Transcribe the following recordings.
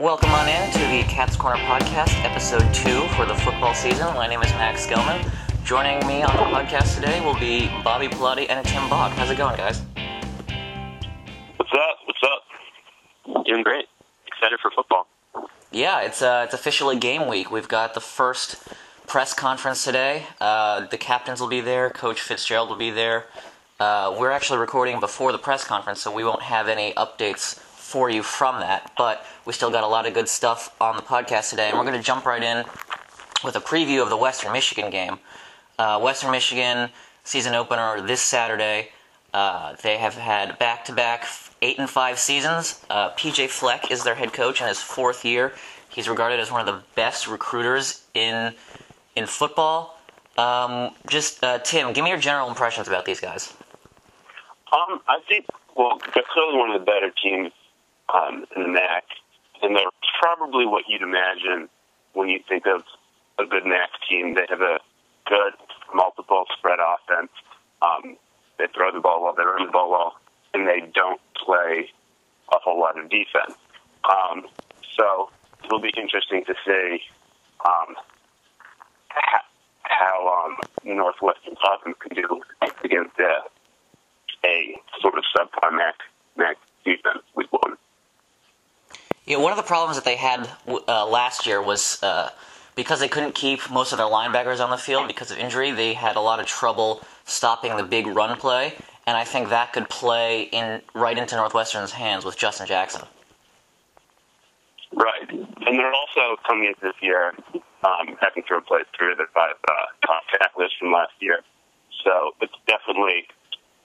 Welcome on in to the Cats Corner podcast, episode two for the football season. My name is Max Gelman. Joining me on the podcast today will be Bobby Pilati and Tim Bog. How's it going, guys? What's up? What's up? Doing great. Excited for football. Yeah, it's uh, it's officially game week. We've got the first press conference today. Uh, the captains will be there. Coach Fitzgerald will be there. Uh, we're actually recording before the press conference, so we won't have any updates for you from that. But we still got a lot of good stuff on the podcast today, and we're going to jump right in with a preview of the Western Michigan game. Uh, Western Michigan season opener this Saturday. Uh, they have had back-to-back eight and five seasons. Uh, PJ Fleck is their head coach in his fourth year. He's regarded as one of the best recruiters in in football. Um, just uh, Tim, give me your general impressions about these guys. Um, I think well, they're clearly one of the better teams um, in the MAC, and they're probably what you'd imagine when you think of a good MAC team. They have a good multiple spread offense. Um, they throw the ball well, they run the ball well, and they don't play a whole lot of defense. Um, so it'll be interesting to see um, how, um, Northwestern Tottenham can do against uh, a sort of subprime MAC, MAC defense week one. Yeah, one of the problems that they had uh, last year was uh, because they couldn't keep most of their linebackers on the field because of injury. They had a lot of trouble stopping the big run play, and I think that could play in right into Northwestern's hands with Justin Jackson. Right, and they're also coming into this year um, having to replace three of their five uh, top tacklers from last year. So it's definitely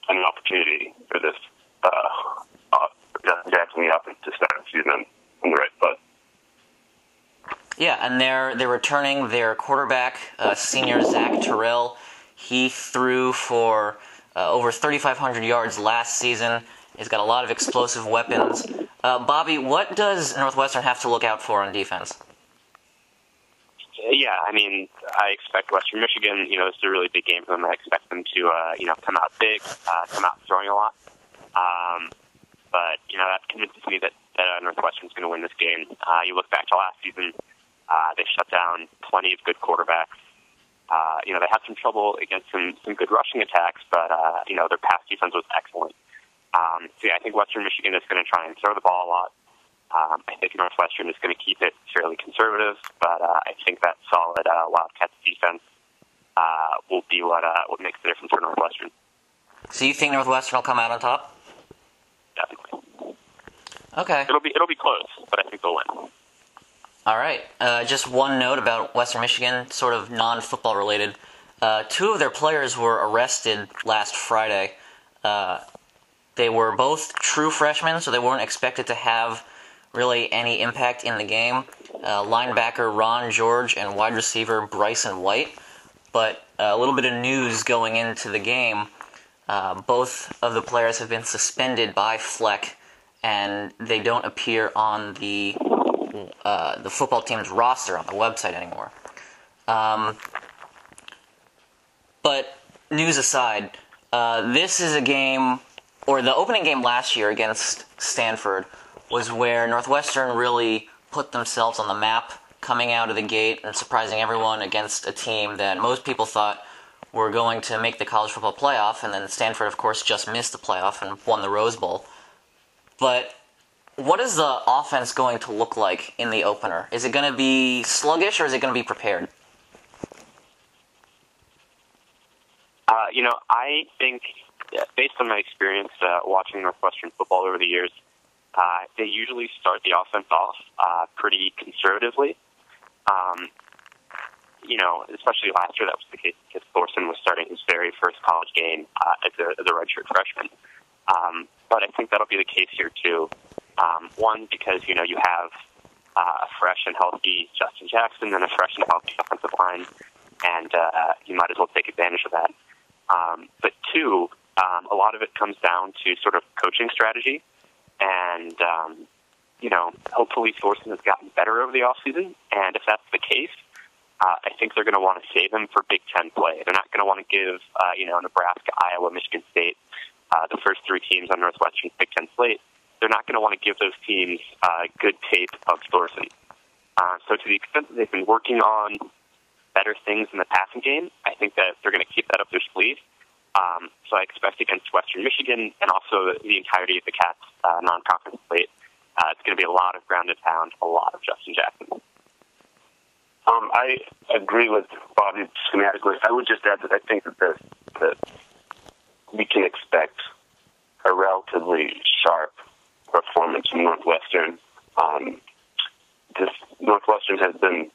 an opportunity for this uh, uh, Justin Jackson the offense to start the season on the right foot. Yeah, and they're they're returning their quarterback, uh, senior Zach Terrell. He threw for uh, over 3,500 yards last season. He's got a lot of explosive weapons. Uh, Bobby, what does Northwestern have to look out for on defense? Yeah, I mean, I expect Western Michigan. You know, is a really big game for them. I expect them to, uh, you know, come out big, uh, come out throwing a lot. Um, but you know, that convinces me that that uh, Northwestern's going to win this game. Uh, you look back to last season; uh, they shut down plenty of good quarterbacks. Uh, you know, they had some trouble against some some good rushing attacks, but uh, you know, their pass defense was excellent. Um, so yeah, I think Western Michigan is going to try and throw the ball a lot. Um, I think Northwestern is going to keep it fairly conservative, but uh, I think that solid uh, Wildcats defense uh, will be what uh, what makes the difference for Northwestern. So you think Northwestern will come out on top? Definitely. Okay. It'll be it'll be close, but I think they'll win. All right. Uh, just one note about Western Michigan, sort of non-football related. Uh, two of their players were arrested last Friday. Uh, they were both true freshmen, so they weren't expected to have really any impact in the game. Uh, linebacker Ron George and wide receiver Bryson White. But uh, a little bit of news going into the game. Uh, both of the players have been suspended by Fleck, and they don't appear on the uh, the football team's roster on the website anymore. Um, but news aside, uh, this is a game, or the opening game last year against Stanford was where Northwestern really put themselves on the map coming out of the gate and surprising everyone against a team that most people thought were going to make the college football playoff, and then Stanford, of course, just missed the playoff and won the Rose Bowl. But what is the offense going to look like in the opener? Is it going to be sluggish or is it going to be prepared? Uh, you know, I think, based on my experience uh, watching Northwestern football over the years, uh, they usually start the offense off uh, pretty conservatively. Um, you know, especially last year, that was the case because Thorson was starting his very first college game uh, as, a, as a redshirt freshman. Um, but I think that'll be the case here too. Um, one, because you know you have uh, a fresh and healthy Justin Jackson and a fresh and healthy offensive line, and uh, you might as well take advantage of that. Um, but two, um, a lot of it comes down to sort of coaching strategy, and um, you know, hopefully Thorson has gotten better over the offseason, and if that's the case, uh, I think they're going to want to save him for Big Ten play. They're not going to want to give, uh, you know, Nebraska, Iowa, Michigan State, uh, the first three teams on Northwestern's Big Ten slate, they're not going to want to give those teams uh, good tape of Thorson. Uh, so to the extent that they've been working on better things in the passing game, I think that they're going to keep that up their sleeve. Um, so I expect against Western Michigan and also the entirety of the Cats uh, non-conference slate, uh, it's going to be a lot of ground and pound, a lot of Justin Jackson. Um, I agree with Bobby schematically. I would just add that I think that, the, that we can expect a relatively sharp performance from Northwestern. Um, this Northwestern has been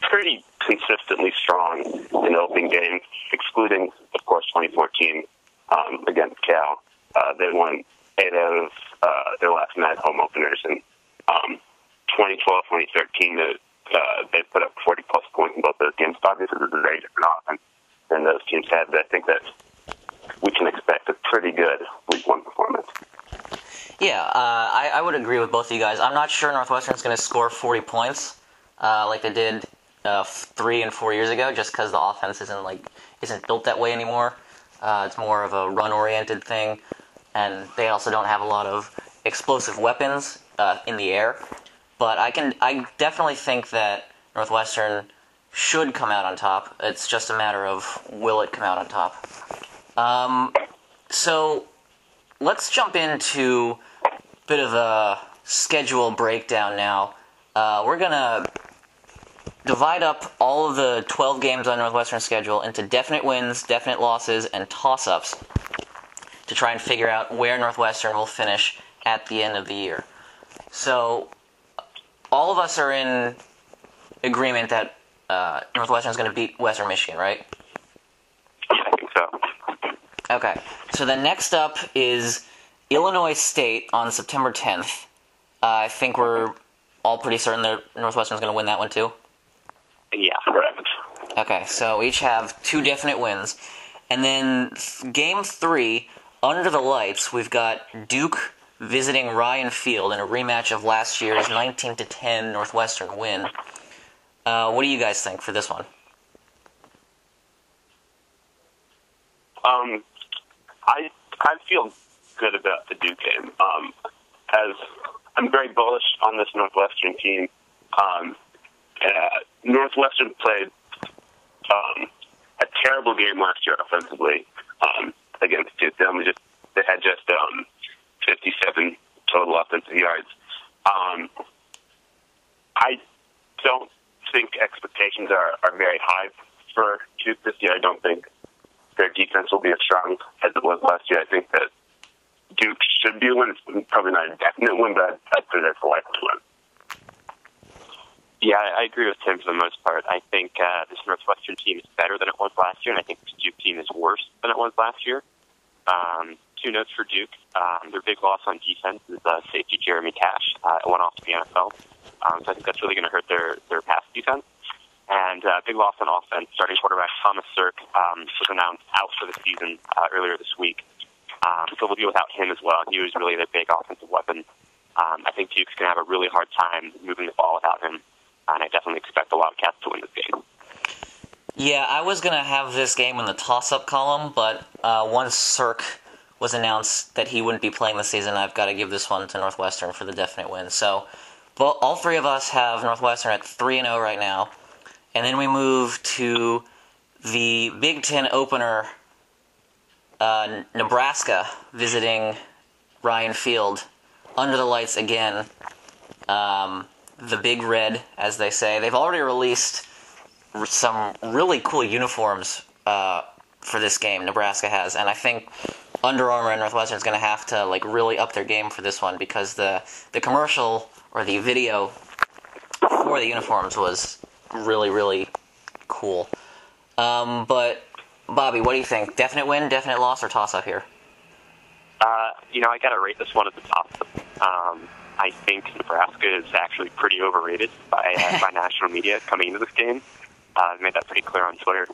pretty consistently strong in opening games, excluding, of course, 2014 um, against Cal. Uh, they won eight out of uh, their last nine home openers, and um, 2012, 2013, uh, they put up 40 plus points in both those games. Obviously, this is a very different offense than those teams had, but I think that we can expect a pretty good week one performance. Yeah, uh, I, I would agree with both of you guys. I'm not sure Northwestern's going to score 40 points uh, like they did uh, three and four years ago, just because the offense isn't like isn't built that way anymore. Uh, it's more of a run-oriented thing, and they also don't have a lot of explosive weapons uh, in the air. But I can, I definitely think that Northwestern should come out on top. It's just a matter of will it come out on top. Um, so let's jump into a bit of a schedule breakdown now. Uh, we're gonna divide up all of the 12 games on Northwestern schedule into definite wins, definite losses, and toss-ups to try and figure out where Northwestern will finish at the end of the year. So all of us are in agreement that uh, Northwestern is going to beat Western Michigan, right? I think so. Okay. So then next up is Illinois State on September 10th. Uh, I think we're all pretty certain that Northwestern is going to win that one too. Yeah. Correct. Okay, so each have two definite wins. And then game three, under the lights, we've got Duke visiting Ryan Field in a rematch of last year's 19 to 10 Northwestern win. Uh, what do you guys think for this one? Um, I I feel good about the Duke game. Um, as I'm very bullish on this Northwestern team. Um, uh, Northwestern played um, a terrible game last year offensively um, against Duke. They just they had just um, 57 total offensive yards. Um, I don't think expectations are, are very high for Duke this year. I don't think their defense will be as strong as it was last year. I think that Duke should be a win. It's probably not a definite win, but I'd say that's a likely win. Yeah, I agree with Tim for the most part. I think uh, this Northwestern team is better than it was last year, and I think this Duke team is worse than it was last year. Um, two notes for Duke. Um, their big loss on defense is uh, safety Jeremy Cash. Uh, went off to the NFL. Um, so I think that's really going to hurt their, their pass defense. And uh, big loss on offense. Starting quarterback Thomas Sirk um, was announced out for the season uh, earlier this week. Um, so we'll deal without him as well. He was really their big offensive weapon. Um, I think Duke's going to have a really hard time moving the ball without him. And I definitely expect the Wildcats to win this game. Yeah, I was going to have this game in the toss up column, but uh, once Sirk was announced that he wouldn't be playing this season, I've got to give this one to Northwestern for the definite win. So, well, all three of us have Northwestern at 3 and 0 right now. And then we move to the Big Ten opener, uh, Nebraska visiting Ryan Field under the lights again. Um, the Big Red, as they say. They've already released some really cool uniforms uh, for this game. Nebraska has, and I think Under Armour and Northwestern is going to have to like really up their game for this one because the the commercial or the video for the uniforms was really really cool. Um, but Bobby, what do you think? Definite win, definite loss, or toss up here? Uh, you know, I got to rate this one at the top. Um, I think Nebraska is actually pretty overrated by uh, by national media coming into this game. Uh, I've made that pretty clear on Twitter.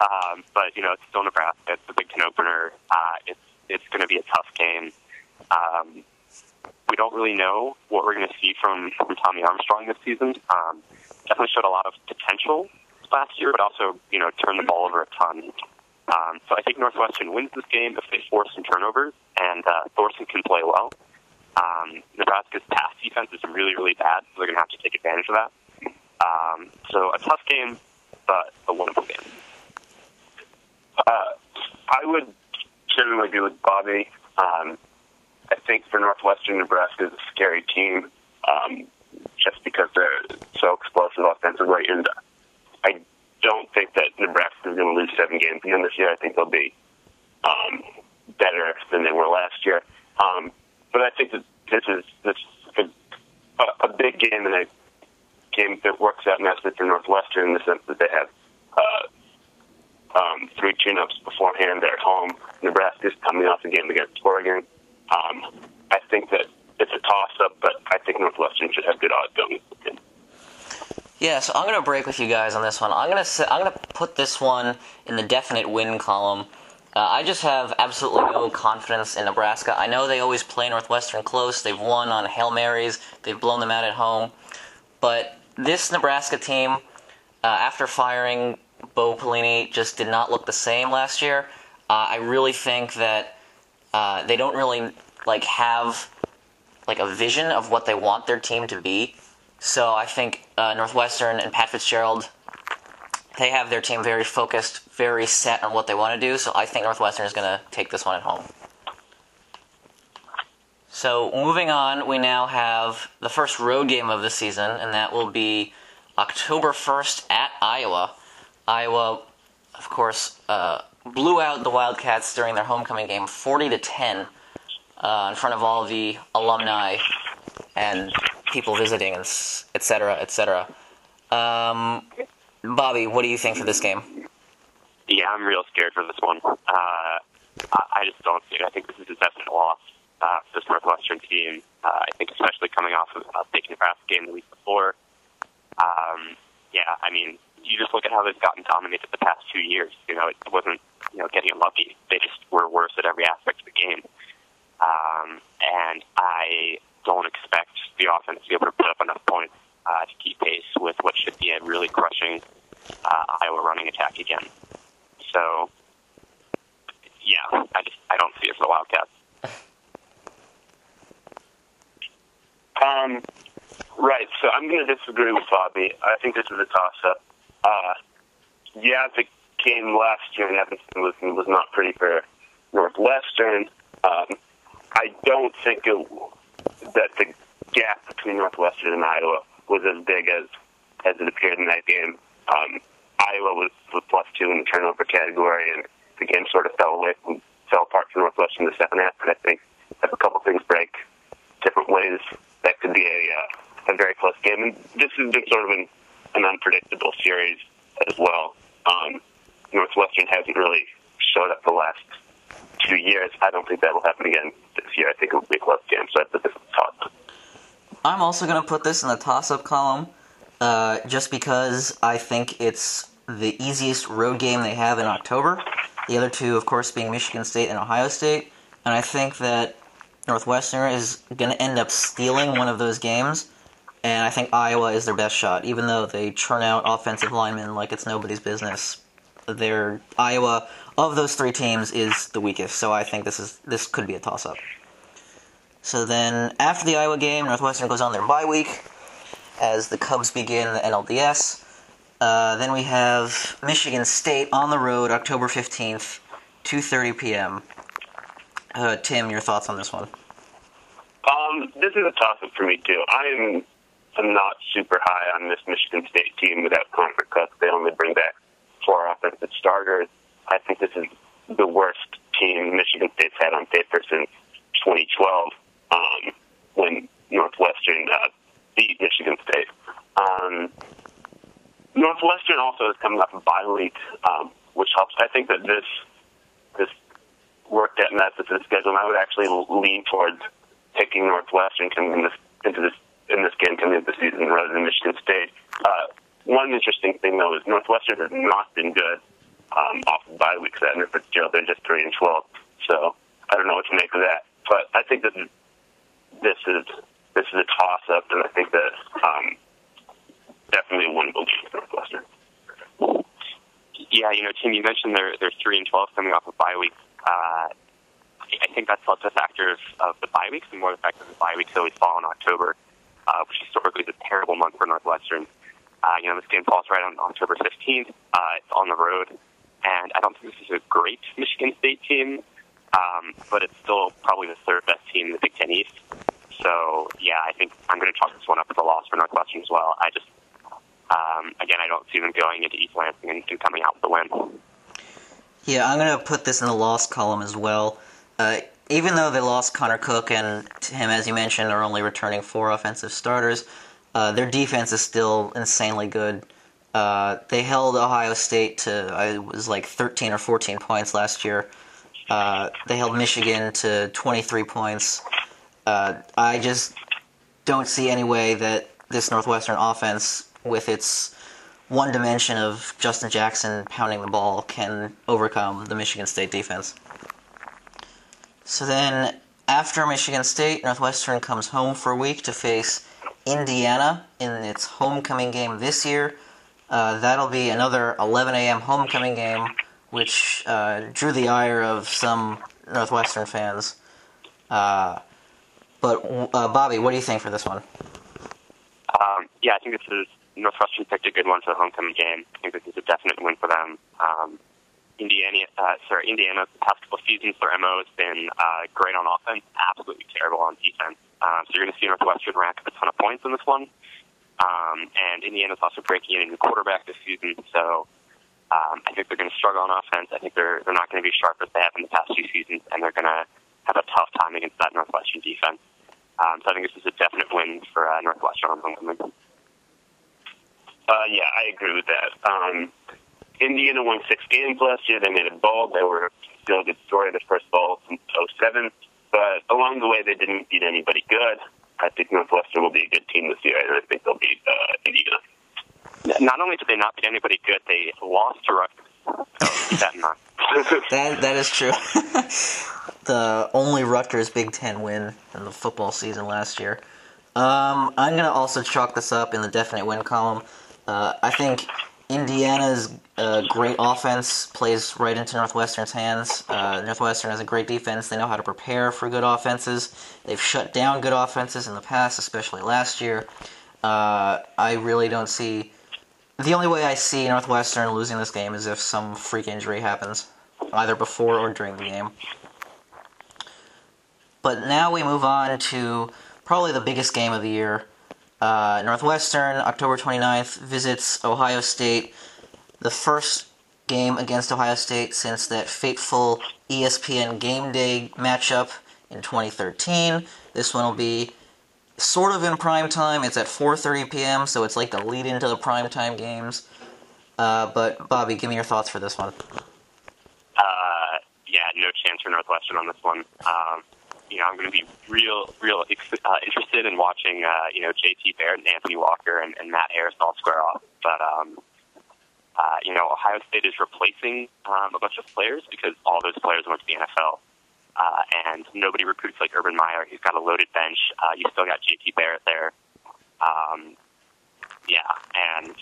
Um, but you know, it's still Nebraska. It's the Big Ten opener. Uh, it's it's going to be a tough game. Um, we don't really know what we're going to see from from Tommy Armstrong this season. Um, definitely showed a lot of potential last year, but also you know turned the ball over a ton. Um, so I think Northwestern wins this game if they force some turnovers and uh, Thorson can play well. Um, Nebraska's pass defense is really, really bad, so they're going to have to take advantage of that. Um, so a tough game, but a winnable game. Uh, I would generally agree with Bobby. Um, I think for Northwestern, Nebraska is a scary team um, just because they're so explosive offensively. And I don't think that Nebraska is going to lose seven games again this year. I think they'll be um, better than they were last year. Um, but I think that this is this is a, a big game and a game that works out nicely for Northwestern in the sense that they have uh, um, three tune-ups beforehand. They're at home. Nebraska's coming off a game against Oregon. Um, I think that it's a toss-up, but I think Northwestern should have good odds going. Yeah, so I'm gonna break with you guys on this one. I'm gonna say, I'm gonna put this one in the definite win column. Uh, I just have absolutely no confidence in Nebraska. I know they always play Northwestern close. They've won on hail marys. They've blown them out at home, but this Nebraska team, uh, after firing Bo Pelini, just did not look the same last year. Uh, I really think that uh, they don't really like have like a vision of what they want their team to be. So I think uh, Northwestern and Pat Fitzgerald, they have their team very focused, very set on what they want to do. So I think Northwestern is going to take this one at home. So moving on, we now have the first road game of the season, and that will be October 1st at Iowa. Iowa, of course, uh, blew out the Wildcats during their homecoming game, 40 to 10, uh, in front of all the alumni and people visiting, and et cetera, et cetera. Um, Bobby, what do you think for this game? Yeah, I'm real scared for this one. Uh, I, I just don't see it. I think this is a definite loss uh, for this Northwestern team. Uh, I think especially coming off of a big Nebraska game the week before. Um, yeah, I mean, you just look at how they've gotten dominated the past two years. You know, it wasn't you know getting unlucky. They just were worse at every aspect of the game. Um, and I don't expect the offense to be able to put up enough points uh, to keep pace with what should be a really crushing uh, Iowa running attack again. So, yeah, I just I don't see it for the Wildcats. Um, right. So I'm going to disagree with Bobby. I think this is a toss-up. Uh, yeah, the game last year in Evanston was, was not pretty for Northwestern. Um, I don't think it, that the gap between Northwestern and Iowa was as big as as it appeared in that game. Um, Iowa was, was plus two in the turnover category, and the game sort of fell away from fell apart for Northwestern in the second half. But I think if a couple things break different ways, that could be a uh, a very close game. And this has been sort of an, an unpredictable series as well. Um, Northwestern hasn't really showed up the last two years. I don't think that will happen again this year. I think it will be a close game. So I put this the toss. I'm also going to put this in the toss-up column, uh, just because I think it's the easiest road game they have in October. The other two, of course, being Michigan State and Ohio State. And I think that Northwestern is going to end up stealing one of those games. And I think Iowa is their best shot, even though they churn out offensive linemen like it's nobody's business. Their Iowa of those three teams is the weakest, so I think this is this could be a toss-up. So then, after the Iowa game, Northwestern goes on their bye week as the Cubs begin the NLDS. Uh, then we have Michigan State on the road, October fifteenth, two thirty p.m. Uh, Tim, your thoughts on this one? Um, this is a toss-up for me too. I am I'm not super high on this Michigan State team without Connor Cook. They only bring back four offensive starters. I think this is the worst team Michigan State's had on paper since 2012 um, when Northwestern uh, beat Michigan State. Um, Northwestern also is coming off a bye week, um, which helps. I think that this this worked out nicely for the schedule, and I would actually lean towards picking Northwestern coming in this, into this in this game coming into the season rather than Michigan State. Uh, one interesting thing though is Northwestern has not been good um, off of bye weeks at Under Fitzgerald. They're just three and twelve, so I don't know what to make of that. But I think that this is this is a toss up, and I think that um, definitely winnable game for Northwestern. Yeah, you know, Tim, you mentioned they're they're three and twelve coming off of bye week. Uh, I think that's less a factor of, of the bye weeks and more the fact that the bye weeks always fall in October, uh, which historically is a terrible month for Northwestern. You know, this game falls right on October 15th. Uh, it's on the road, and I don't think this is a great Michigan State team, um, but it's still probably the third best team in the Big Ten East. So, yeah, I think I'm going to chalk this one up as a loss for Northwestern as well. I just, um, again, I don't see them going into East Lansing and, coming out with the win. Yeah, I'm going to put this in the loss column as well. Uh, even though they lost Connor Cook and him, as you mentioned, are only returning four offensive starters, uh, their defense is still insanely good. Uh, they held Ohio State to I was like 13 or 14 points last year. Uh, they held Michigan to 23 points. Uh, I just don't see any way that this Northwestern offense, with its one dimension of Justin Jackson pounding the ball, can overcome the Michigan State defense. So then, after Michigan State, Northwestern comes home for a week to face Indiana in its homecoming game this year. Uh, that'll be another 11 a.m. homecoming game, which uh, drew the ire of some Northwestern fans. Uh, but uh, Bobby, what do you think for this one? Um, yeah, I think this is Northwestern picked a good one for the homecoming game. I think this is a definite win for them. Um, Indiana, uh, sorry, Indiana, the past couple seasons, their MO has been uh, great on offense, absolutely terrible on defense. Um, so you're going to see Northwestern rack up a ton of points in this one. Um, and Indiana's also breaking in a new quarterback this season, so um, I think they're going to struggle on offense. I think they're they're not going to be sharp as they have in the past two seasons, and they're going to have a tough time against that Northwestern defense. Um, so I think this is a definite win for uh, Northwestern on homecoming. Uh, yeah, I agree with that. Um, Indiana won six games last year. They made a bowl. They were still a good story, the first bowl since 07. But along the way, they didn't beat anybody good. I think Northwestern will be a good team this year, and I think they'll beat uh, Indiana. Not only did they not beat anybody good, they lost to Rutgers. So that, not. that that is true. the only Rutgers Big Ten win in the football season last year. Um, I'm gonna also chalk this up in the definite win column. Uh, I think Indiana's great offense plays right into Northwestern's hands. Uh, Northwestern has a great defense. They know how to prepare for good offenses. They've shut down good offenses in the past, especially last year. Uh, I really don't see. The only way I see Northwestern losing this game is if some freak injury happens, either before or during the game. But now we move on to probably the biggest game of the year. Uh, Northwestern, October 29th, visits Ohio State. The first game against Ohio State since that fateful ESPN Game Day matchup in 2013. This one will be sort of in prime time. It's at 4:30 p.m., so it's like the lead into the prime time games. Uh, but Bobby, give me your thoughts for this one. Uh, yeah, no chance for Northwestern on this one. Um, you know, I'm going to be real, real uh, interested in watching, uh, you know, J.T. Barrett and Anthony Walker and, and Matt Harris all square off. But, um, uh, you know, Ohio State is replacing um, a bunch of players because all those players went to the NFL. Uh, and nobody recruits like Urban Meyer. He's got a loaded bench. Uh, you still got J.T. Barrett there. Um, yeah, and,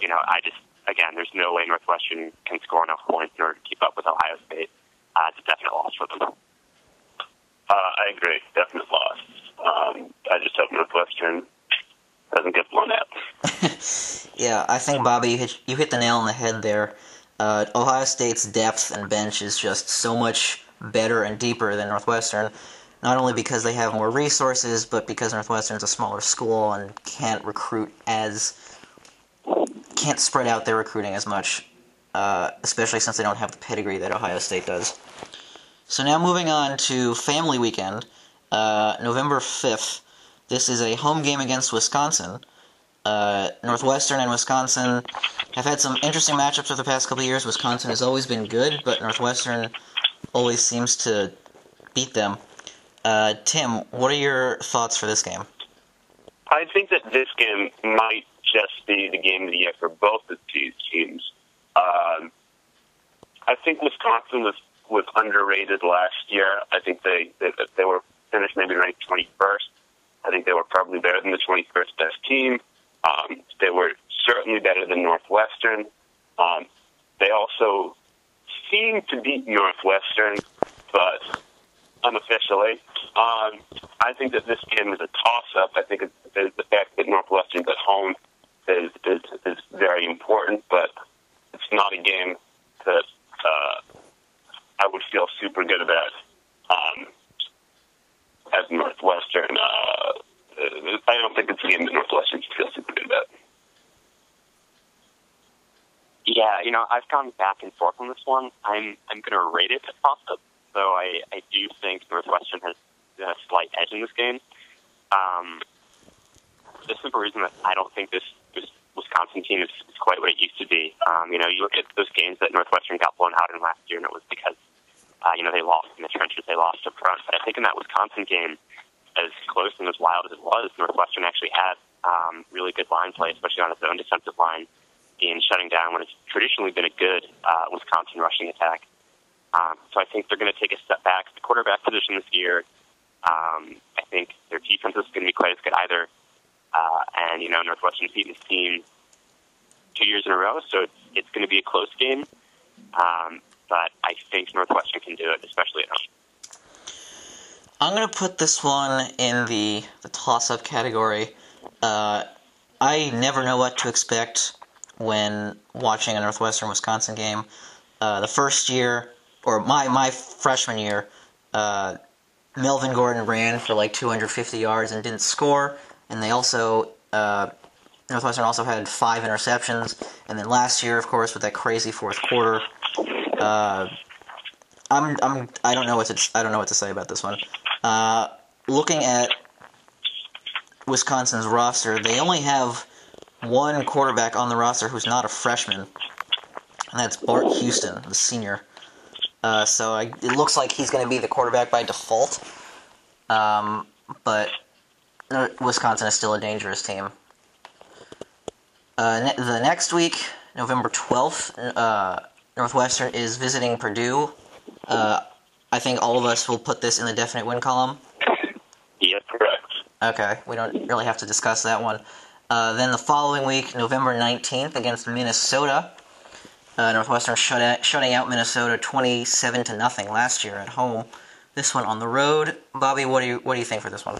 you know, I just, again, there's no way Northwestern can score enough points in order to keep up with Ohio State. Uh, it's a definite loss for them. Uh, I agree. Definite loss. Um, I just hope Northwestern doesn't get blown out. yeah, I think Bobby, you hit, you hit the nail on the head there. Uh, Ohio State's depth and bench is just so much better and deeper than Northwestern. Not only because they have more resources, but because Northwestern's a smaller school and can't recruit as can't spread out their recruiting as much, uh, especially since they don't have the pedigree that Ohio State does. So now moving on to Family Weekend, uh, November 5th. This is a home game against Wisconsin. Uh, Northwestern and Wisconsin have had some interesting matchups over the past couple years. Wisconsin has always been good, but Northwestern always seems to beat them. Uh, Tim, what are your thoughts for this game? I think that this game might just be the game of the year for both of these teams. Um, I think Wisconsin was was underrated last year. I think they they, they were finished maybe ranked 21st. I think they were probably better than the 21st best team. Um, they were certainly better than Northwestern. Um, they also seemed to beat Northwestern, but unofficially. Um, I think that this game is a toss-up. I think it's the fact that Northwestern's at home is, is is very important, but it's not a game that uh, I would feel super good about um, as Northwestern. Uh, I don't think it's a game that Northwestern feel super good about. Yeah, you know, I've gone back and forth on this one. I'm I'm going to rate it a toss-up, though I, I do think Northwestern has a slight edge in this game. Um, the simple reason that I don't think this, this Wisconsin team is, is quite what it used to be. Um, you know, you look at those games that Northwestern got blown out in last year, and it was because, uh, you know, they lost in the trenches, they lost up front. But I think in that Wisconsin game, as close and as wild as it was, Northwestern actually had um, really good line play, especially on its own defensive line, in shutting down what has traditionally been a good uh, Wisconsin rushing attack. Um, so I think they're going to take a step back. The quarterback position this year, um, I think their defense is going to be quite as good either. Uh, and, you know, Northwestern beat this team two years in a row, so it's, it's going to be a close game. Um, but I think Northwestern can do it, especially at home. I'm gonna put this one in the the toss-up category. Uh, I never know what to expect when watching a Northwestern Wisconsin game. Uh, the first year, or my my freshman year, uh, Melvin Gordon ran for like 250 yards and didn't score, and they also uh, Northwestern also had five interceptions. And then last year, of course, with that crazy fourth quarter, uh, I'm I'm I don't know what to I don't know what to say about this one. Uh, looking at Wisconsin's roster, they only have one quarterback on the roster who's not a freshman, and that's Bart Houston, the senior. Uh, so I, it looks like he's going to be the quarterback by default. Um, but uh, Wisconsin is still a dangerous team. Uh, ne- the next week, November 12th, uh, Northwestern is visiting Purdue. Uh, I think all of us will put this in the definite win column. Yes, correct. Okay, we don't really have to discuss that one. Uh, then the following week, November 19th, against Minnesota. Uh, Northwestern shut out, shutting out Minnesota 27 to nothing last year at home. This one on the road. Bobby, what do you what do you think for this one?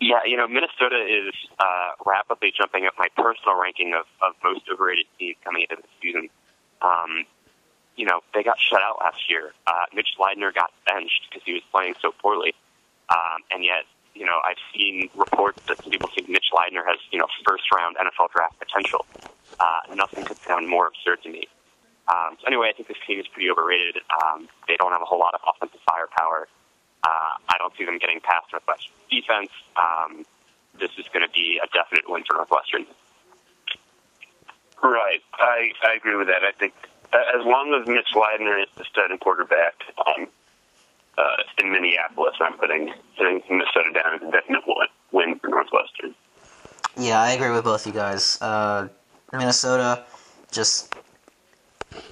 Yeah, you know, Minnesota is uh, rapidly jumping up my personal ranking of, of most overrated teams coming into the season. Um, you know, they got shut out last year. Uh, Mitch Leidner got benched because he was playing so poorly. Um, and yet, you know, I've seen reports that some people think Mitch Leidner has, you know, first round NFL draft potential. Uh, nothing could sound more absurd to me. Um, so anyway, I think this team is pretty overrated. Um, they don't have a whole lot of offensive firepower. Uh, I don't see them getting past Northwestern defense. Um, this is going to be a definite win for Northwestern. Right. I, I agree with that. I think as long as Mitch Leidner is the starting quarterback um, uh, in Minneapolis, I'm putting, putting Minnesota down as a definite win for Northwestern. Yeah, I agree with both you guys. Uh, Minnesota just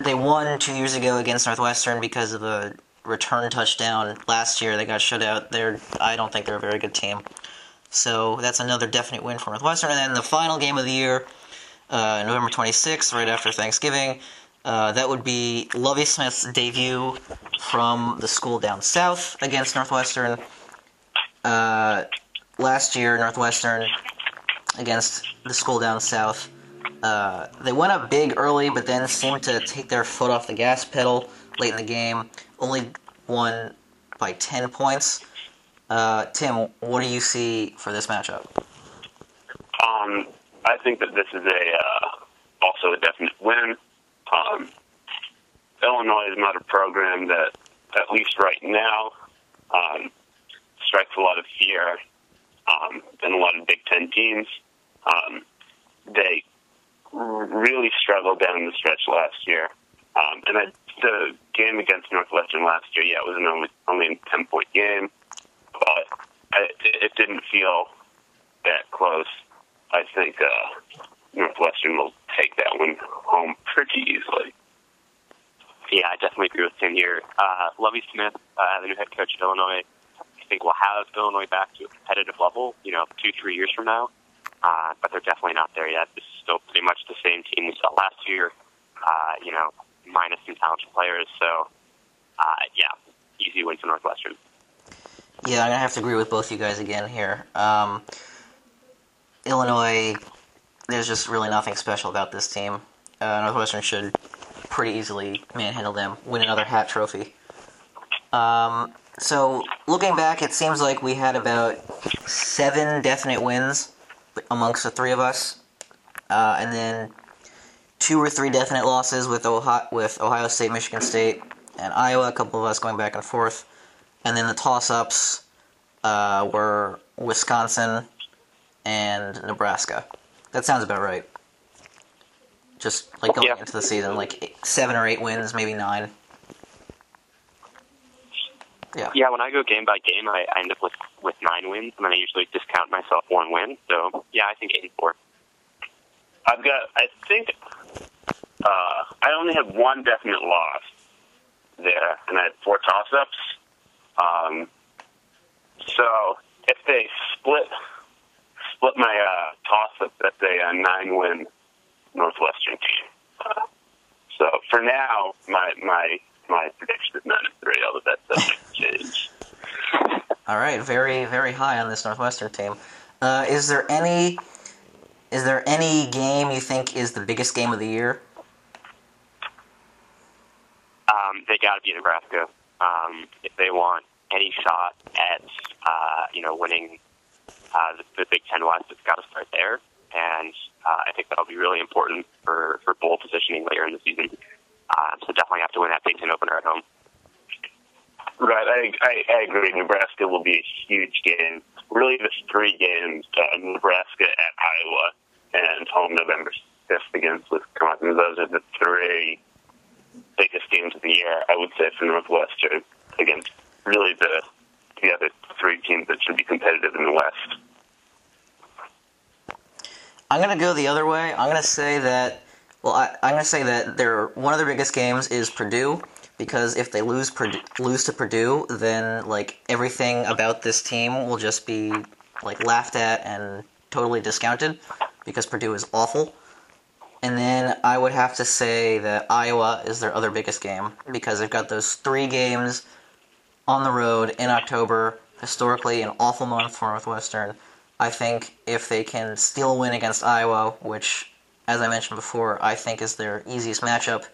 they won two years ago against Northwestern because of a return touchdown. Last year they got shut out. They're I don't think they're a very good team. So that's another definite win for Northwestern. And then the final game of the year, uh, November 26th, right after Thanksgiving, uh, that would be Lovie Smith's debut from the school down south against Northwestern. Uh, last year, Northwestern against the school down south. Uh, they went up big early, but then seemed to take their foot off the gas pedal late in the game. Only won by 10 points. Uh, Tim, what do you see for this matchup? Um, I think that this is a uh, also a definite win. Um, Illinois is not a program that, at least right now, um, strikes a lot of fear um, in a lot of Big Ten teams. Um, they really struggled down the stretch last year. Um, and I, the game against Northwestern last year, yeah, it was an only only a ten point game, but I, it didn't feel that close. I think uh, Northwestern will take that one home pretty easily. Yeah, I definitely agree with Tim here. Uh, Lovie Smith, uh, the new head coach at Illinois, I think will have Illinois back to a competitive level. You know, two three years from now, uh, but they're definitely not there yet. This is still pretty much the same team we saw last year. Uh, you know, minus some talented players. So, uh, yeah, easy win for Northwestern. Yeah, I'm gonna have to agree with both you guys again here. Um, Illinois, there's just really nothing special about this team. Uh, Northwestern should pretty easily manhandle them, win another hat trophy. Um, so looking back, it seems like we had about seven definite wins amongst the three of us, uh, and then two or three definite losses with Ohio, with Ohio State, Michigan State, and Iowa. A couple of us going back and forth, and then the toss-ups uh, were Wisconsin and Nebraska. That sounds about right. Just like going Yeah. into the season, like eight, seven or eight wins, maybe nine. Yeah. Yeah, when I go game by game, I, I end up with with nine wins, and then I usually discount myself one win. So yeah, I think eight and four. I've got. I think uh, I only have one definite loss there, and I had four toss-ups. Um, so if they split split my uh, toss-up, that's a, uh nine-win Northwestern team. Uh, so for now, my my my prediction is nine and three. Although that's subject to change. All right, very very high on this Northwestern team. Uh, is there any is there any game you think is the biggest game of the year? Um, they got to be Nebraska um, if they want any shot at uh, you know winning uh, the, the Big Ten West. It's got to start there, and uh, I think that'll be really important for for bowl positioning later in the season. Uh, so definitely have to win that Big Ten opener at home. Right, I, I, I agree. Nebraska will be a huge game. Really, the three games: uh, Nebraska at Iowa and home November fifth against Wisconsin. Those are the three biggest games of the year. I would say for Northwestern against really the the other three teams that should be competitive in the West. I'm gonna go the other way. I'm gonna say that. Well, I, I'm gonna say that their one of their biggest games is Purdue because if they lose Purdue, lose to Purdue, then like everything about this team will just be like laughed at and totally discounted because Purdue is awful. And then I would have to say that Iowa is their other biggest game because they've got those three games on the road in October, historically an awful month for Northwestern. I think if they can still win against Iowa, which, as I mentioned before, I think is their easiest matchup,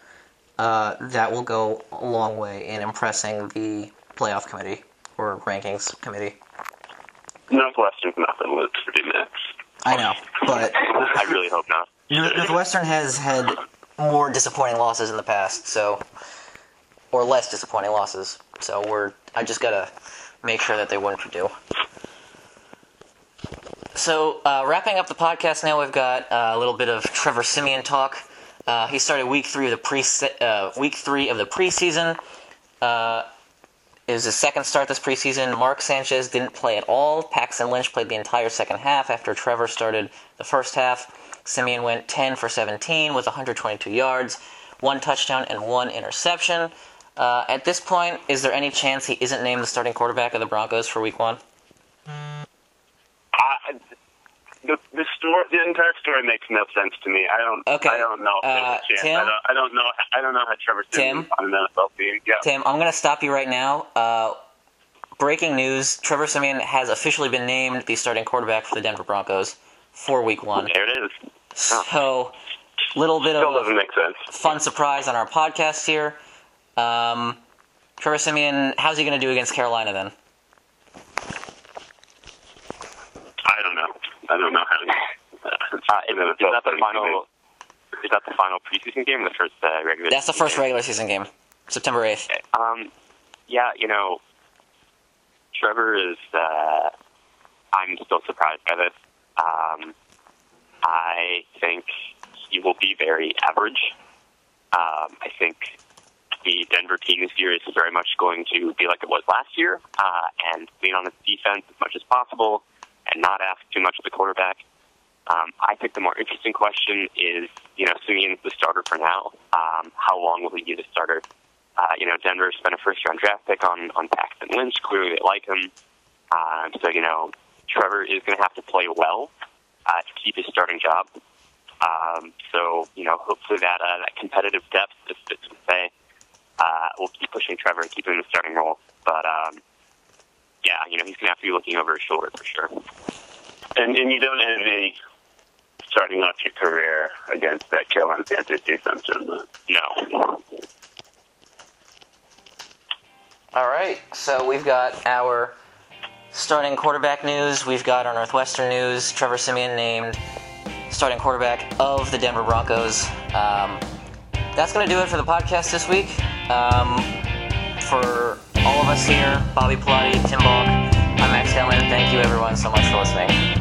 uh, that will go a long way in impressing the playoff committee or rankings committee. Northwestern's not going to lose to Purdue next. I know, but I really hope not. Northwestern has had more disappointing losses in the past, so or less disappointing losses. So we're I just gotta make sure that they win Purdue. So uh, wrapping up the podcast now, we've got uh, a little bit of Trevor Siemian talk. Uh, he started week three of the pre uh, week three of the preseason. Uh, it was his second start this preseason. Mark Sanchez didn't play at all. Paxton Lynch played the entire second half after Trevor started the first half. Siemian went 10 for 17 with 122 yards, one touchdown, and one interception. Uh, at this point, is there any chance he isn't named the starting quarterback of the Broncos for week one? I, the the story, the entire story makes no sense to me. I don't. Okay, I don't know uh. Tim? I don't. I don't know. I don't know how Trevor Tim? on an NFL team. Yeah. Tim, I'm going to stop you right now. Uh, breaking news Trevor Siemian has officially been named the starting quarterback for the Denver Broncos for week one. There it is. So, little bit Still of doesn't make sense. fun surprise on our podcast here. Um, Trevor Siemian, how's he going to do against Carolina then? I don't know. I don't know how. Uh, is, is that the final? Is that the final preseason game? or The first uh, regular. That's the first game? regular season game, September 8th. Um, yeah, you know, Trevor is. Uh, I'm still surprised by this. Um, I think he will be very average. Um, I think the Denver team this year is very much going to be like it was last year, uh, and lean on its defense as much as possible, and not ask too much of the quarterback. Um, I think the more interesting question is, you know, Siemian's the starter for now. Um, how long will he be the starter? Uh, you know, Denver spent a first round draft pick on, on Paxton Lynch. Clearly they like him. Um, so, you know, Trevor is going to have to play well uh, to keep his starting job. Um, so, you know, hopefully that, uh, that competitive depth, as Fitz would say, uh, will keep pushing Trevor and keep him in the starting role. But, um, yeah, you know, he's going to have to be looking over his shoulder for sure. And, and you don't envy starting off your career against that Carolina Panthers defense, No. All right, so we've got our starting quarterback news. We've got our Northwestern news. Trevor Siemian named starting quarterback of the Denver Broncos. Um, that's going to do it for the podcast this week. Um, for all of us here, Bobby Pilati, Tim Balk, I'm Max Hellman. Thank you everyone so much for listening.